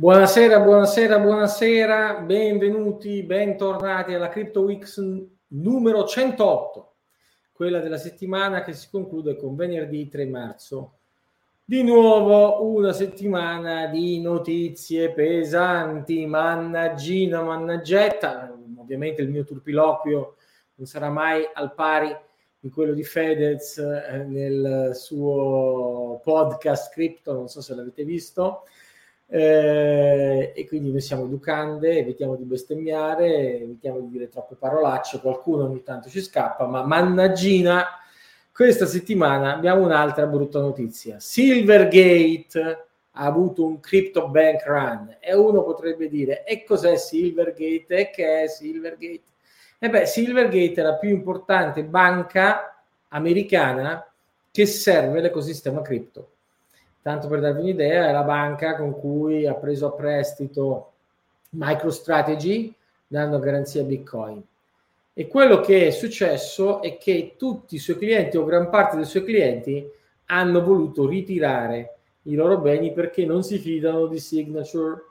Buonasera, buonasera, buonasera, benvenuti, bentornati alla Crypto Weeks numero 108, quella della settimana che si conclude con venerdì 3 marzo. Di nuovo una settimana di notizie pesanti, mannaggina, mannaggetta. Ovviamente il mio turpiloquio non sarà mai al pari di quello di Fedez eh, nel suo podcast Crypto, non so se l'avete visto eh, e quindi noi siamo educande, evitiamo di bestemmiare, evitiamo di dire troppe parolacce, qualcuno ogni tanto ci scappa, ma mannaggina, questa settimana abbiamo un'altra brutta notizia. Silvergate ha avuto un crypto bank run e uno potrebbe dire e cos'è Silvergate e che è Silvergate? E beh, Silvergate è la più importante banca americana che serve l'ecosistema cripto Tanto per darvi un'idea, è la banca con cui ha preso a prestito MicroStrategy dando garanzia Bitcoin. E quello che è successo è che tutti i suoi clienti o gran parte dei suoi clienti hanno voluto ritirare i loro beni perché non si fidano di Signature,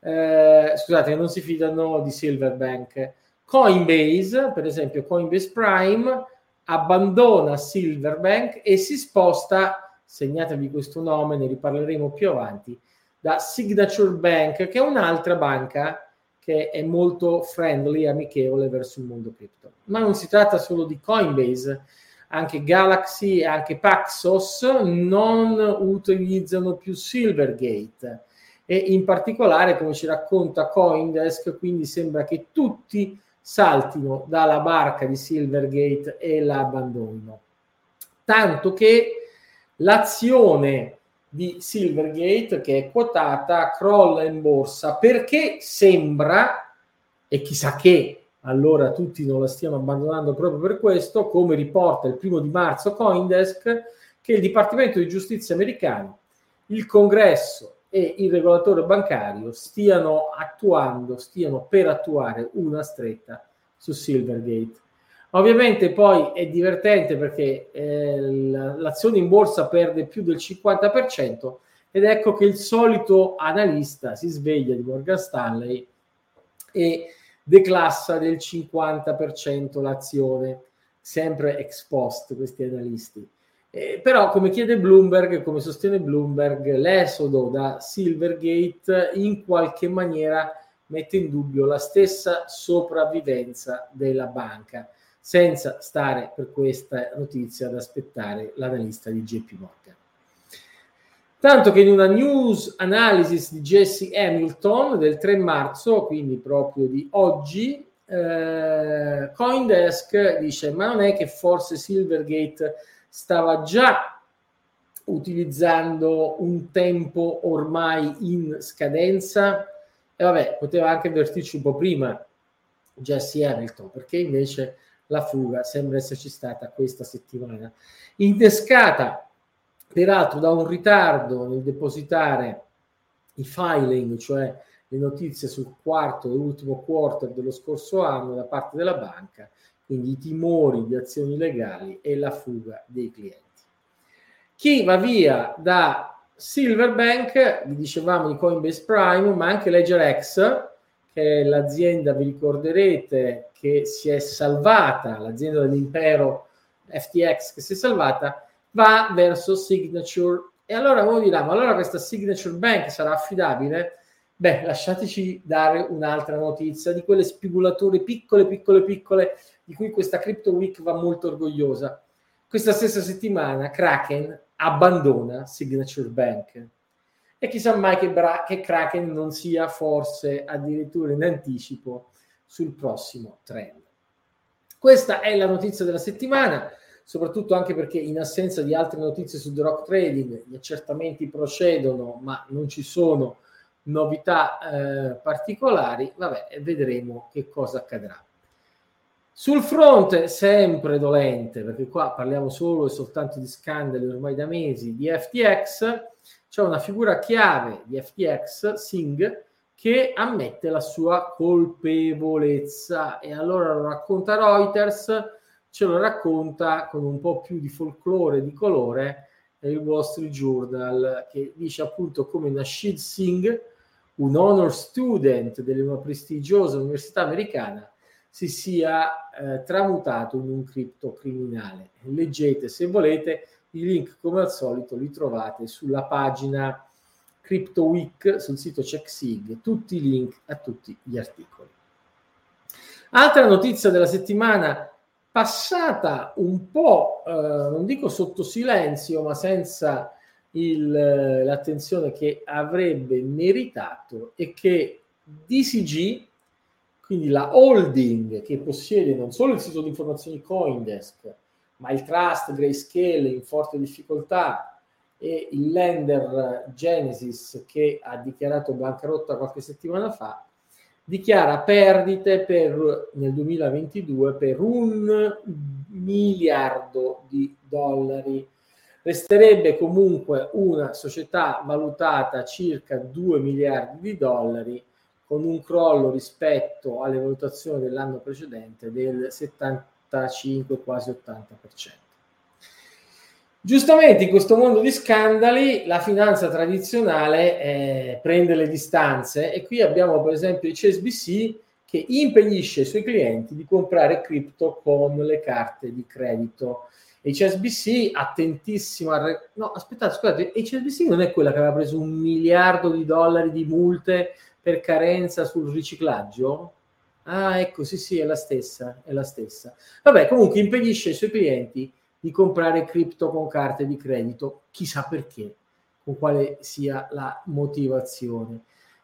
eh, scusate, non si fidano di Silverbank. Coinbase, per esempio Coinbase Prime, abbandona Silverbank e si sposta segnatevi questo nome, ne riparleremo più avanti, da Signature Bank, che è un'altra banca che è molto friendly, amichevole verso il mondo cripto. Ma non si tratta solo di Coinbase, anche Galaxy e anche Paxos non utilizzano più Silvergate e in particolare, come ci racconta Coindesk, quindi sembra che tutti saltino dalla barca di Silvergate e la abbandonino. Tanto che l'azione di Silvergate che è quotata crolla in borsa. Perché sembra e chissà che allora tutti non la stiano abbandonando proprio per questo come riporta il primo di marzo Coindesk che il Dipartimento di Giustizia americano il Congresso e il regolatore bancario stiano attuando stiano per attuare una stretta su Silvergate Ovviamente poi è divertente perché eh, l'azione in borsa perde più del 50% ed ecco che il solito analista si sveglia di Morgan Stanley e declassa del 50% l'azione, sempre ex post questi analisti. Eh, però come chiede Bloomberg, come sostiene Bloomberg, l'esodo da Silvergate in qualche maniera mette in dubbio la stessa sopravvivenza della banca senza stare per questa notizia ad aspettare l'analista di JP Morgan. Tanto che in una news analysis di Jesse Hamilton del 3 marzo, quindi proprio di oggi, eh, Coindesk dice: Ma non è che forse Silvergate stava già utilizzando un tempo ormai in scadenza? E vabbè, poteva anche avvertirci un po' prima Jesse Hamilton, perché invece la fuga sembra esserci stata questa settimana. Innescata peraltro da un ritardo nel depositare i filing, cioè le notizie sul quarto e ultimo quarter dello scorso anno da parte della banca, quindi i timori di azioni legali e la fuga dei clienti. Chi va via da Silverbank, vi dicevamo di Coinbase Prime, ma anche LedgerX, che è l'azienda, vi ricorderete, che si è salvata, l'azienda dell'impero FTX che si è salvata, va verso Signature. E allora uno dirà, ma allora questa Signature Bank sarà affidabile? Beh, lasciateci dare un'altra notizia di quelle spigolature piccole, piccole, piccole, di cui questa Crypto Week va molto orgogliosa. Questa stessa settimana Kraken abbandona Signature Bank. E chissà mai che, Bra- che Kraken non sia forse addirittura in anticipo sul prossimo trend. Questa è la notizia della settimana, soprattutto anche perché in assenza di altre notizie su The Rock Trading gli accertamenti procedono, ma non ci sono novità eh, particolari. Vabbè, vedremo che cosa accadrà. Sul fronte sempre dolente, perché qua parliamo solo e soltanto di scandali ormai da mesi, di FTX, c'è una figura chiave di FTX, Singh, che ammette la sua colpevolezza. E allora lo racconta Reuters, ce lo racconta con un po' più di folklore di colore il Wall Street Journal che dice appunto come Nashid Singh, un honor student una prestigiosa università americana si sia eh, tramutato in un criptocriminale. Leggete se volete, i link come al solito li trovate sulla pagina Crypto Week sul sito CheckSig, tutti i link a tutti gli articoli. Altra notizia della settimana passata un po', eh, non dico sotto silenzio, ma senza il, l'attenzione che avrebbe meritato e che DCG, quindi la holding che possiede non solo il sito di informazioni Coindesk, ma il trust Grayscale in forte difficoltà e il lender Genesis che ha dichiarato bancarotta qualche settimana fa, dichiara perdite per, nel 2022 per un miliardo di dollari. Resterebbe comunque una società valutata circa 2 miliardi di dollari con un crollo rispetto alle valutazioni dell'anno precedente del 75 quasi 80%. Giustamente in questo mondo di scandali la finanza tradizionale eh, prende le distanze e qui abbiamo per esempio il CSBC che impedisce ai suoi clienti di comprare cripto con le carte di credito. HSBC attentissimo a... Re... No, aspettate, scusate, HSBC non è quella che aveva preso un miliardo di dollari di multe per carenza sul riciclaggio? Ah, ecco, sì, sì, è la stessa, è la stessa. Vabbè, comunque impedisce ai suoi clienti di comprare cripto con carte di credito, chissà perché, con quale sia la motivazione.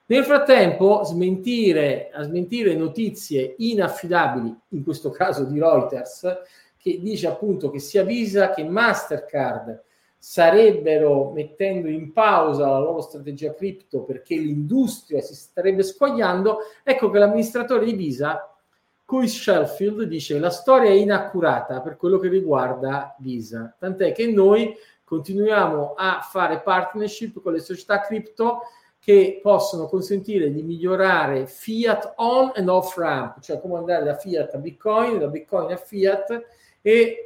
Nel frattempo, smentire, a smentire notizie inaffidabili, in questo caso di Reuters, che dice appunto che sia Visa che Mastercard sarebbero mettendo in pausa la loro strategia cripto perché l'industria si starebbe squagliando, ecco che l'amministratore di Visa, Chris Sheffield, dice la storia è inaccurata per quello che riguarda Visa, tant'è che noi continuiamo a fare partnership con le società cripto che possono consentire di migliorare fiat on and off ramp, cioè come andare da fiat a bitcoin, da bitcoin a fiat e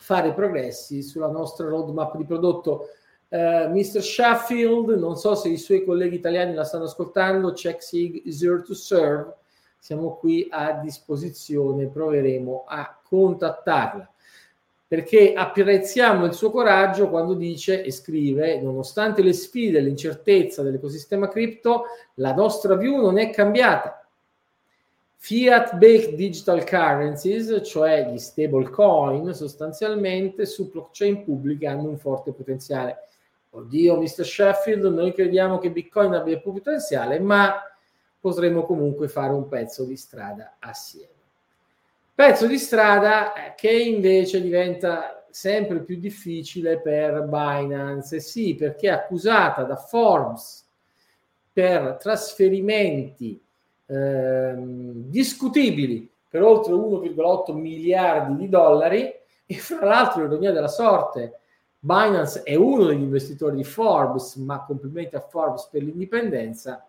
fare progressi sulla nostra roadmap di prodotto. Uh, eh, Mr. Sheffield, non so se i suoi colleghi italiani la stanno ascoltando, CheckSig is here to serve, siamo qui a disposizione, proveremo a contattarla perché apprezziamo il suo coraggio quando dice e scrive, nonostante le sfide e l'incertezza dell'ecosistema cripto, la nostra view non è cambiata. Fiat-based digital currencies, cioè gli stable coin, sostanzialmente su blockchain pubbliche hanno un forte potenziale. Oddio, Mr. Sheffield, noi crediamo che Bitcoin abbia più potenziale, ma potremo comunque fare un pezzo di strada assieme. Pezzo di strada che invece diventa sempre più difficile per Binance, sì, perché è accusata da Forbes per trasferimenti ehm, discutibili per oltre 1,8 miliardi di dollari e fra l'altro ironia della sorte Binance è uno degli investitori di Forbes ma complimenti a Forbes per l'indipendenza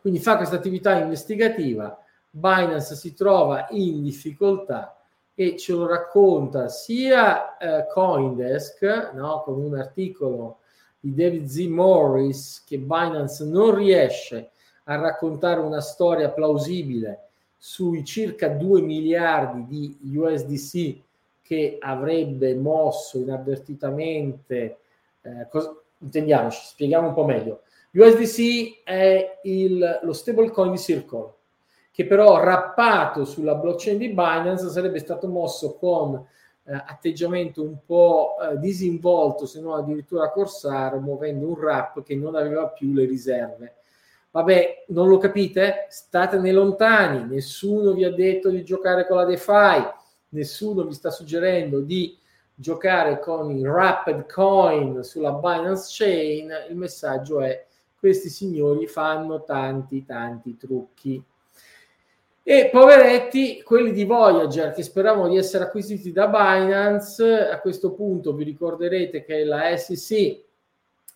quindi fa questa attività investigativa Binance si trova in difficoltà e ce lo racconta sia eh, Coindesk no, con un articolo di David Z. Morris che Binance non riesce a raccontare una storia plausibile sui circa 2 miliardi di USDC che avrebbe mosso inavvertitamente, eh, cosa, intendiamoci, spieghiamo un po' meglio. USDC è il, lo stablecoin di Circle, che però rappato sulla blockchain di Binance sarebbe stato mosso con eh, atteggiamento un po' eh, disinvolto, se non addirittura corsaro, muovendo un wrap che non aveva più le riserve Vabbè, non lo capite? Statene lontani, nessuno vi ha detto di giocare con la DeFi, nessuno vi sta suggerendo di giocare con i Rapid Coin sulla Binance Chain. Il messaggio è questi signori fanno tanti tanti trucchi. E poveretti, quelli di Voyager che speravano di essere acquisiti da Binance, a questo punto vi ricorderete che la SEC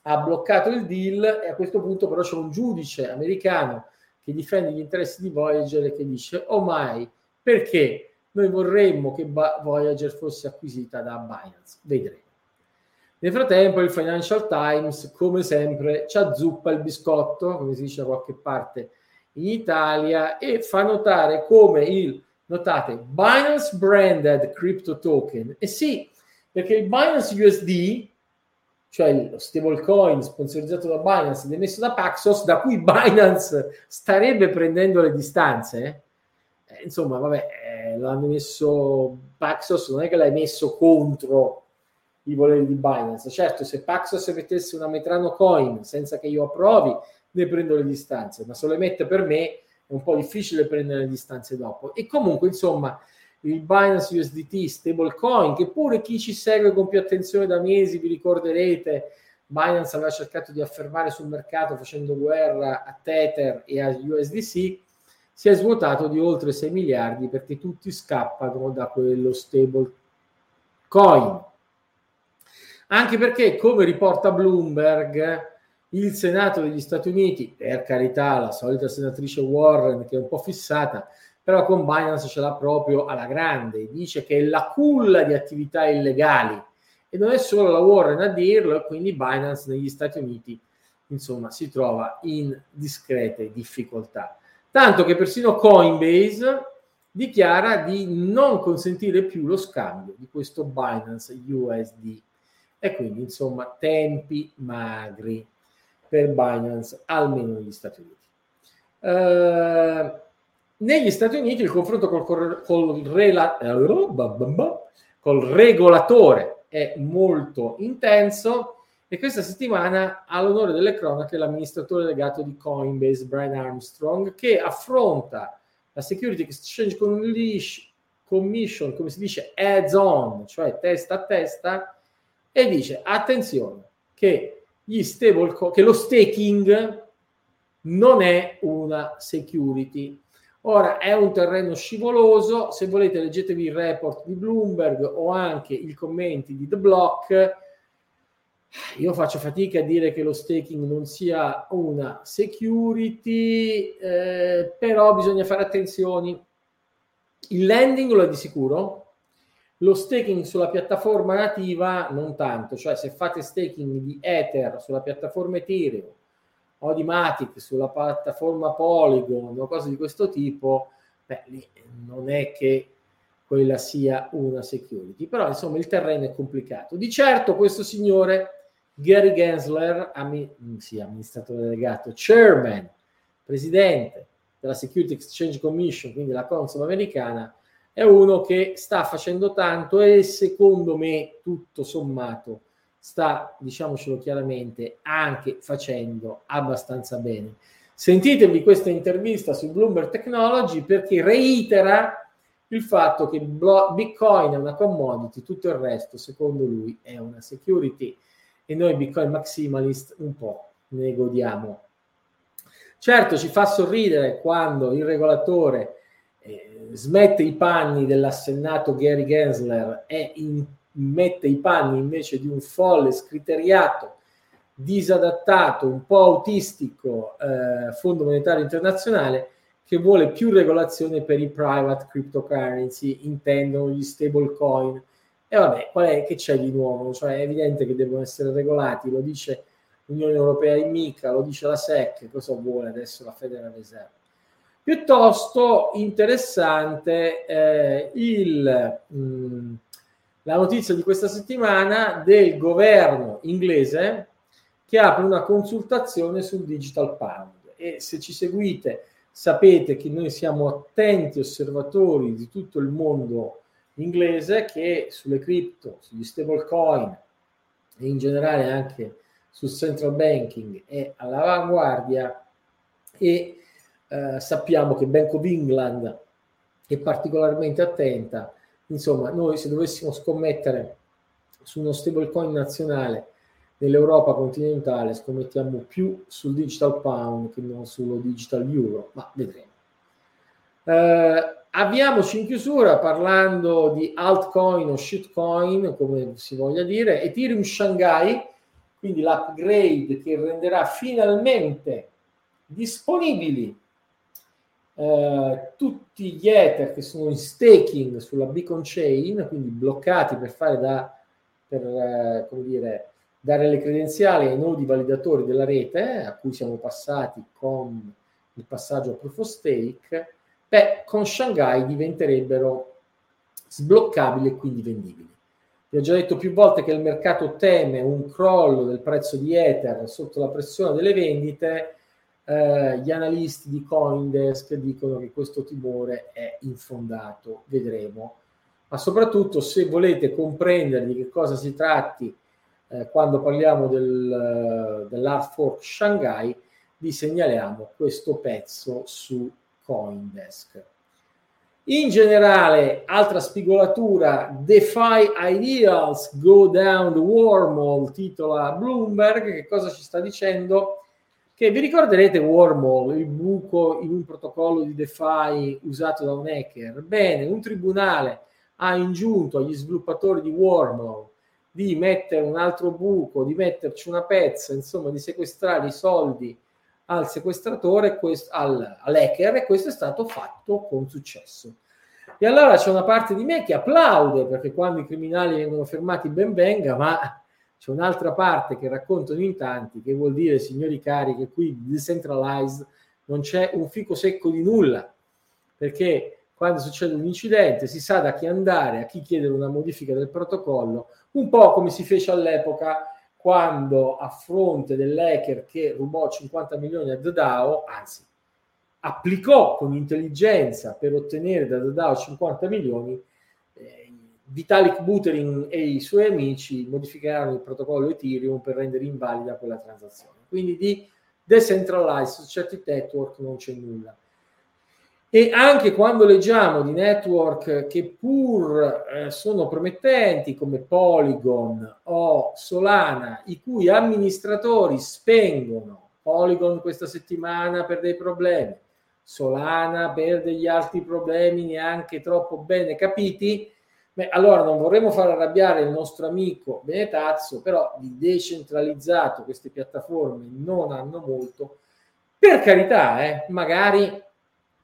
ha bloccato il deal e a questo punto però c'è un giudice americano che difende gli interessi di Voyager e che dice oh mai perché noi vorremmo che Voyager fosse acquisita da Binance? Vedremo. Nel frattempo il Financial Times, come sempre, ci azzuppa il biscotto, come si dice da qualche parte in Italia, e fa notare come il, notate, Binance Branded Crypto Token, e sì, perché il Binance USD, cioè lo stablecoin sponsorizzato da Binance ed emesso da Paxos, da cui Binance starebbe prendendo le distanze, eh, insomma, vabbè, eh, l'hanno messo Paxos, non è che l'hai messo contro i voleri di Binance. Certo, se Paxos mettesse una Metrano Coin senza che io approvi, ne prendo le distanze, ma se lo mette per me è un po' difficile prendere le distanze dopo. E comunque, insomma, il Binance USDT stablecoin, che pure chi ci segue con più attenzione da mesi, vi ricorderete, Binance aveva cercato di affermare sul mercato facendo guerra a Tether e a USDC, si è svuotato di oltre 6 miliardi perché tutti scappano da quello stable coin. Anche perché, come riporta Bloomberg, il Senato degli Stati Uniti, per carità, la solita senatrice Warren che è un po' fissata, però con Binance ce l'ha proprio alla grande, dice che è la culla di attività illegali e non è solo la Warren a dirlo, quindi Binance negli Stati Uniti insomma si trova in discrete difficoltà. Tanto che persino Coinbase dichiara di non consentire più lo scambio di questo Binance USD e quindi insomma tempi magri per Binance almeno negli Stati Uniti. Uh, negli Stati Uniti il confronto col, col, rela, col regolatore è molto intenso e questa settimana ha l'onore delle cronache l'amministratore delegato di Coinbase, Brian Armstrong, che affronta la Security Exchange Commission, come si dice, heads on, cioè testa a testa, e dice attenzione che, co- che lo staking non è una security. Ora è un terreno scivoloso, se volete leggetevi il report di Bloomberg o anche i commenti di The Block. Io faccio fatica a dire che lo staking non sia una security, eh, però bisogna fare attenzione. Il lending lo è di sicuro, lo staking sulla piattaforma nativa non tanto, cioè se fate staking di Ether sulla piattaforma Ethereum o di Matic sulla piattaforma Polygon o cose di questo tipo, beh, lì non è che quella sia una security, però insomma il terreno è complicato. Di certo questo signore Gary Gensler, ammi- sì, amministratore delegato, chairman, presidente della Security Exchange Commission, quindi la Consul americana, è uno che sta facendo tanto e secondo me tutto sommato sta, diciamocelo chiaramente, anche facendo abbastanza bene. Sentitevi questa intervista su Bloomberg Technology perché reitera il fatto che Bitcoin è una commodity, tutto il resto secondo lui è una security e noi Bitcoin maximalist un po' ne godiamo. Certo ci fa sorridere quando il regolatore smette i panni dell'assennato Gary Gensler e in, mette i panni invece di un folle scriteriato, disadattato, un po' autistico eh, Fondo Monetario Internazionale che vuole più regolazione per i private cryptocurrency, intendono gli stable coin. E vabbè, qual è che c'è di nuovo? Cioè è evidente che devono essere regolati, lo dice l'Unione Europea in mica, lo dice la SEC, cosa vuole adesso la Federal Reserve? Piuttosto interessante eh, il, mh, mm, la notizia di questa settimana del governo inglese che apre una consultazione sul digital pound e se ci seguite sapete che noi siamo attenti osservatori di tutto il mondo inglese che sulle cripto, sugli stablecoin e in generale anche sul central banking è all'avanguardia e eh, sappiamo che Bank of England è particolarmente attenta. Insomma, noi se dovessimo scommettere su uno stablecoin nazionale nell'Europa continentale, scommettiamo più sul digital pound che non sullo digital euro, ma vedremo. Eh, avviamoci in chiusura parlando di altcoin o shitcoin, come si voglia dire, Ethereum Shanghai, quindi l'upgrade che renderà finalmente disponibili eh, tutti gli Ether che sono in staking sulla Beacon Chain, quindi bloccati per fare da per eh, come dire, dare le credenziali ai nodi validatori della rete a cui siamo passati con il passaggio a proof of stake, beh, con Shanghai diventerebbero sbloccabili e quindi vendibili. Vi ho già detto più volte che il mercato teme un crollo del prezzo di Ether sotto la pressione delle vendite. Eh, gli analisti di Coindesk dicono che questo timore è infondato, vedremo. Ma soprattutto se volete comprendere di che cosa si tratti eh, quando parliamo del, dell'Art Fork Shanghai, vi segnaliamo questo pezzo su Coindesk. In generale, altra spigolatura, DeFi Ideals Go Down the Wormhole, titola Bloomberg, che cosa ci sta dicendo? Che vi ricorderete Wormhole, il buco in un protocollo di DeFi usato da un hacker? Bene, un tribunale ha ingiunto agli sviluppatori di Wormhole di mettere un altro buco, di metterci una pezza, insomma, di sequestrare i soldi al sequestratore, quest- al, all'hacker, e questo è stato fatto con successo. E allora c'è una parte di me che applaude perché quando i criminali vengono fermati ben venga, ma c'è un'altra parte che raccontano in tanti che vuol dire, signori cari, che qui decentralized non c'è un fico secco di nulla, perché quando succede un incidente si sa da chi andare, a chi chiedere una modifica del protocollo, un po' come si fece all'epoca quando a fronte dell'hacker che rubò 50 milioni a DAO, anzi applicò con intelligenza per ottenere da DAO 50 milioni, Vitalik Buterin e i suoi amici modificheranno il protocollo Ethereum per rendere invalida quella transazione. Quindi di decentralized society network non c'è nulla. E anche quando leggiamo di network che pur eh, sono promettenti come Polygon o Solana, i cui amministratori spengono, Polygon questa settimana per dei problemi, Solana per degli altri problemi neanche troppo bene capiti, beh, allora non vorremmo far arrabbiare il nostro amico Benetazzo, però di decentralizzato queste piattaforme non hanno molto. Per carità, eh, magari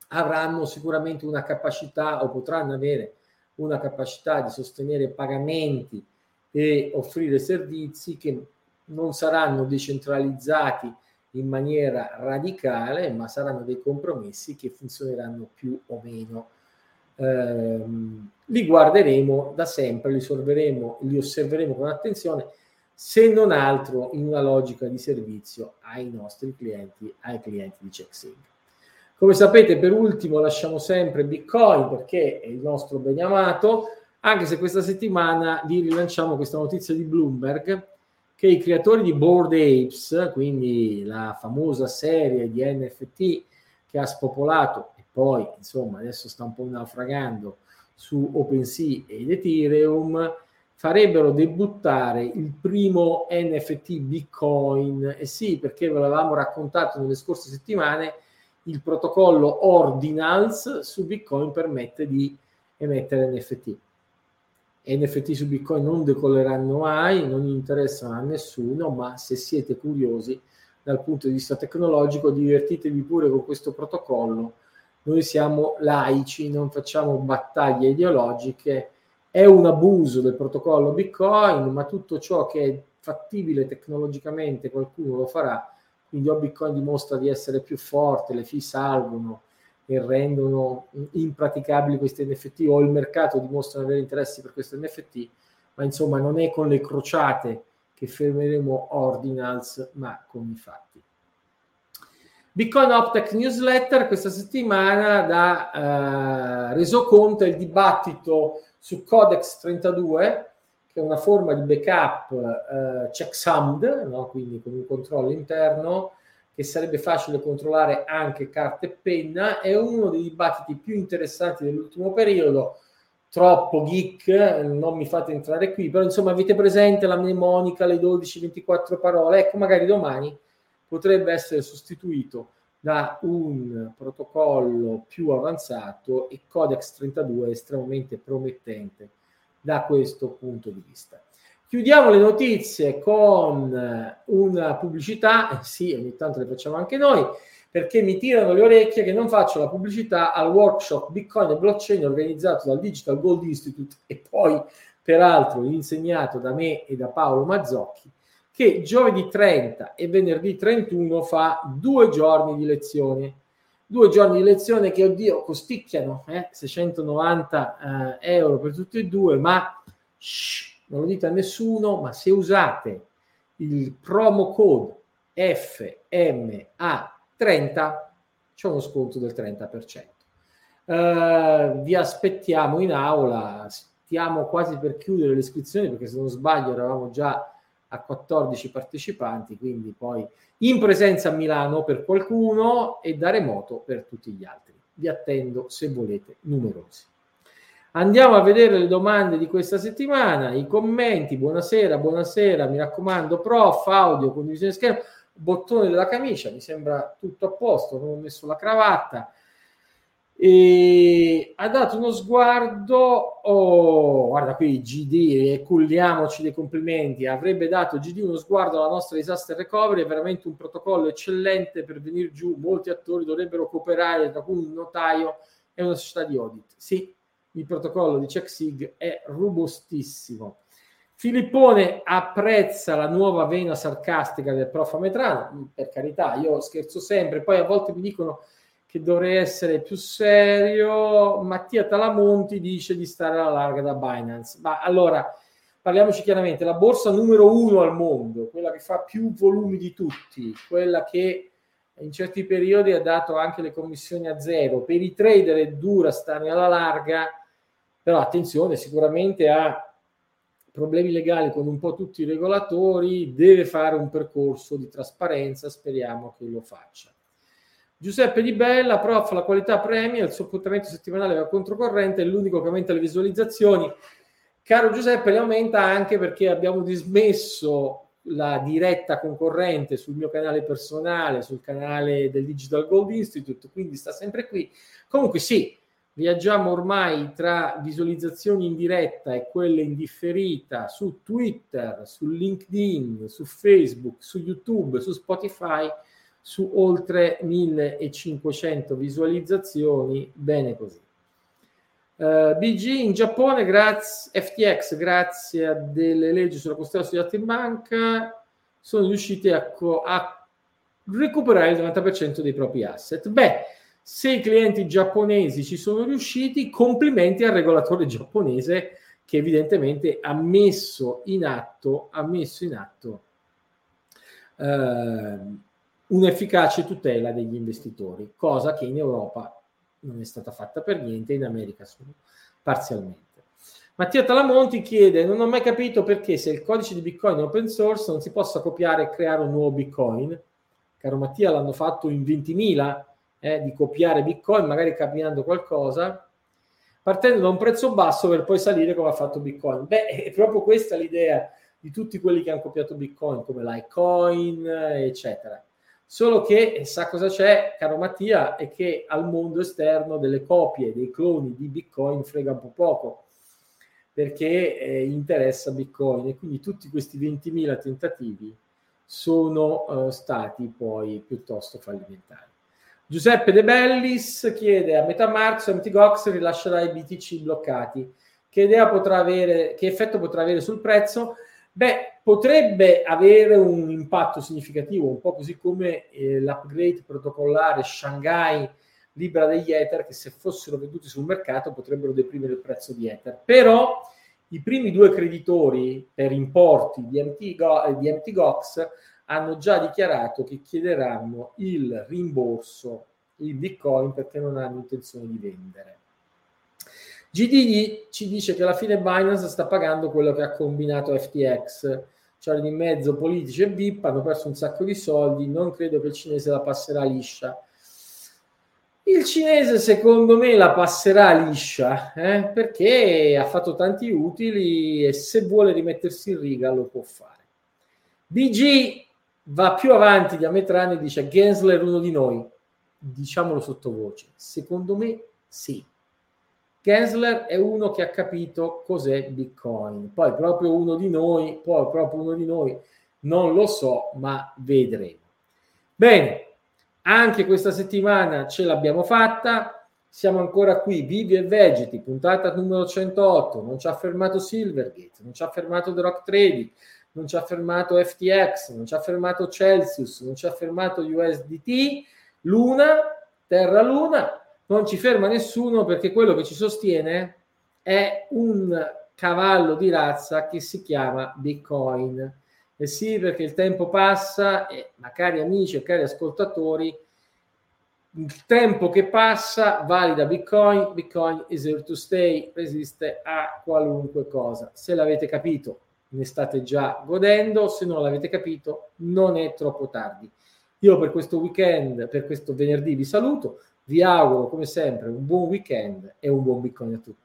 avranno sicuramente una capacità o potranno avere una capacità di sostenere pagamenti e offrire servizi che non saranno decentralizzati in maniera radicale, ma saranno dei compromessi che funzioneranno più o meno. Eh, li guarderemo da sempre, li, sorveremo, li osserveremo con attenzione, se non altro in una logica di servizio ai nostri clienti, ai clienti di CheckSync. Come sapete, per ultimo lasciamo sempre Bitcoin perché è il nostro beniamato, anche se questa settimana vi rilanciamo questa notizia di Bloomberg che i creatori di Board Apes, quindi la famosa serie di NFT che ha spopolato poi insomma adesso sta un po' naufragando su OpenSea ed Ethereum, farebbero debuttare il primo NFT Bitcoin. E sì, perché ve l'avevamo raccontato nelle scorse settimane, il protocollo Ordinals su Bitcoin permette di emettere NFT. NFT su Bitcoin non decolleranno mai, non interessano a nessuno, ma se siete curiosi dal punto di vista tecnologico, divertitevi pure con questo protocollo. Noi siamo laici, non facciamo battaglie ideologiche, è un abuso del protocollo Bitcoin, ma tutto ciò che è fattibile tecnologicamente qualcuno lo farà quindi o Bitcoin dimostra di essere più forte, le fee salgono e rendono impraticabili questi NFT o il mercato dimostra di avere interessi per questi NFT, ma insomma non è con le crociate che fermeremo Ordinals, ma con i fatti. Bitcoin Optech Newsletter questa settimana da eh, conto il dibattito su Codex 32 che è una forma di backup eh, checksummed, no? quindi con un controllo interno, che sarebbe facile controllare anche carta e penna, è uno dei dibattiti più interessanti dell'ultimo periodo, troppo geek, non mi fate entrare qui, però insomma avete presente la mnemonica, le 12-24 parole, ecco magari domani potrebbe essere sostituito da un protocollo più avanzato e Codex 32 è estremamente promettente da questo punto di vista. Chiudiamo le notizie con eh, una pubblicità, eh sì, ogni tanto le facciamo anche noi, perché mi tirano le orecchie che non faccio la pubblicità al workshop Bitcoin e blockchain organizzato dal Digital Gold Institute e poi peraltro insegnato da me e da Paolo Mazzocchi, che giovedì 30 e venerdì 31 fa due giorni di lezione. Due giorni di lezione che, oddio, costicchiano eh? 690 eh, euro per tutti e due, ma shh, non lo dite a nessuno, ma se usate il promo code FMA30 c'è uno sconto del 30%. Uh, eh, vi aspettiamo in aula, stiamo quasi per chiudere le iscrizioni perché se non sbaglio eravamo già a 14 partecipanti, quindi poi in presenza a Milano per qualcuno e da remoto per tutti gli altri. Vi attendo se volete numerosi. Andiamo a vedere le domande di questa settimana, i commenti. Buonasera, buonasera, mi raccomando, prof, audio, condivisione schermo, bottone della camicia, mi sembra tutto a posto, non ho messo la cravatta e ha dato uno sguardo, oh, guarda qui GD, e culliamoci dei complimenti, avrebbe dato GD uno sguardo alla nostra disaster recovery, è veramente un protocollo eccellente per venire giù, molti attori dovrebbero cooperare, tra cui un notaio e una società di audit. Sì, il protocollo di CheckSig è robustissimo. Filippone apprezza la nuova vena sarcastica del prof Ametrano, per carità, io scherzo sempre, poi a volte mi dicono che dovrei essere più serio. Mattia Talamonti dice di stare alla larga da Binance. Ma allora, parliamoci chiaramente, la borsa numero uno al mondo, quella che fa più volumi di tutti, quella che in certi periodi ha dato anche le commissioni a zero. Per i trader è dura stare alla larga, però attenzione, sicuramente ha problemi legali con un po' tutti i regolatori, deve fare un percorso di trasparenza, speriamo che lo faccia. Giuseppe Di Bella, prof, la qualità premia, il suo appuntamento settimanale va controcorrente, è l'unico che aumenta le visualizzazioni. Caro Giuseppe, le aumenta anche perché abbiamo dismesso la diretta concorrente sul mio canale personale, sul canale del Digital Gold Institute, quindi sta sempre qui. Comunque sì, viaggiamo ormai tra visualizzazioni in diretta e quelle in differita su Twitter, su LinkedIn, su Facebook, su YouTube, su Spotify su oltre 1500 visualizzazioni, bene così. Uh, eh, BG in Giappone, grazie, FTX, grazie a delle leggi sulla custodia degli atti in banca, sono riusciti a, co- a recuperare il 90% dei propri asset. Beh, se i clienti giapponesi ci sono riusciti, complimenti al regolatore giapponese che evidentemente ha messo in atto, ha messo in atto eh, un'efficace tutela degli investitori, cosa che in Europa non è stata fatta per niente, in America solo parzialmente. Mattia Talamonti chiede: Non ho mai capito perché se il codice di Bitcoin è open source non si possa copiare e creare un nuovo Bitcoin. Caro Mattia, l'hanno fatto in 20.000 eh, di copiare Bitcoin, magari cambiando qualcosa, partendo da un prezzo basso per poi salire come ha fatto Bitcoin. Beh, è proprio questa l'idea di tutti quelli che hanno copiato Bitcoin, come Litecoin, eccetera. Solo che sa cosa c'è, caro Mattia, è che al mondo esterno delle copie, dei cloni di Bitcoin frega un po' poco, perché eh, interessa Bitcoin e quindi tutti questi 20.000 tentativi sono eh, stati poi piuttosto fallimentari. Giuseppe De Bellis chiede a metà marzo MT Gox rilascerà i BTC bloccati. Che idea potrà avere, che effetto potrà avere sul prezzo? Beh, potrebbe avere un impatto significativo, un po' così come eh, l'upgrade protocollare Shanghai libera degli Ether, che se fossero venduti sul mercato potrebbero deprimere il prezzo di Ether. Però i primi due creditori per importi di MT, eh, di MT Gox hanno già dichiarato che chiederanno il rimborso in Bitcoin perché non hanno intenzione di vendere. GDD ci dice che alla fine Binance sta pagando quello che ha combinato FTX, cioè in mezzo politici e VIP hanno perso un sacco di soldi, non credo che il cinese la passerà liscia. Il cinese secondo me la passerà liscia eh, perché ha fatto tanti utili e se vuole rimettersi in riga lo può fare. BG va più avanti di Ametrani e dice Gensler uno di noi, diciamolo sottovoce. Secondo me sì. Kessler è uno che ha capito cos'è Bitcoin. Poi proprio uno di noi, poi proprio uno di noi, non lo so, ma vedremo. Bene, anche questa settimana ce l'abbiamo fatta. siamo ancora qui, vivi e vegeti, puntata numero 108, non ci ha fermato Silvergate, non ci ha fermato The Rock Trading, non ci ha fermato FTX, non ci ha fermato Celsius, non ci ha fermato USDT, Luna, Terra Luna, non ci ferma nessuno perché quello che ci sostiene è un cavallo di razza che si chiama Bitcoin. E sì, perché il tempo passa e, ma cari amici e cari ascoltatori, il tempo che passa valida Bitcoin, Bitcoin is here to stay, resiste a qualunque cosa. Se l'avete capito, ne state già godendo, se non l'avete capito, non è troppo tardi. Io per questo weekend, per questo venerdì vi saluto, vi auguro come sempre un buon weekend e un buon Bitcoin a tutti.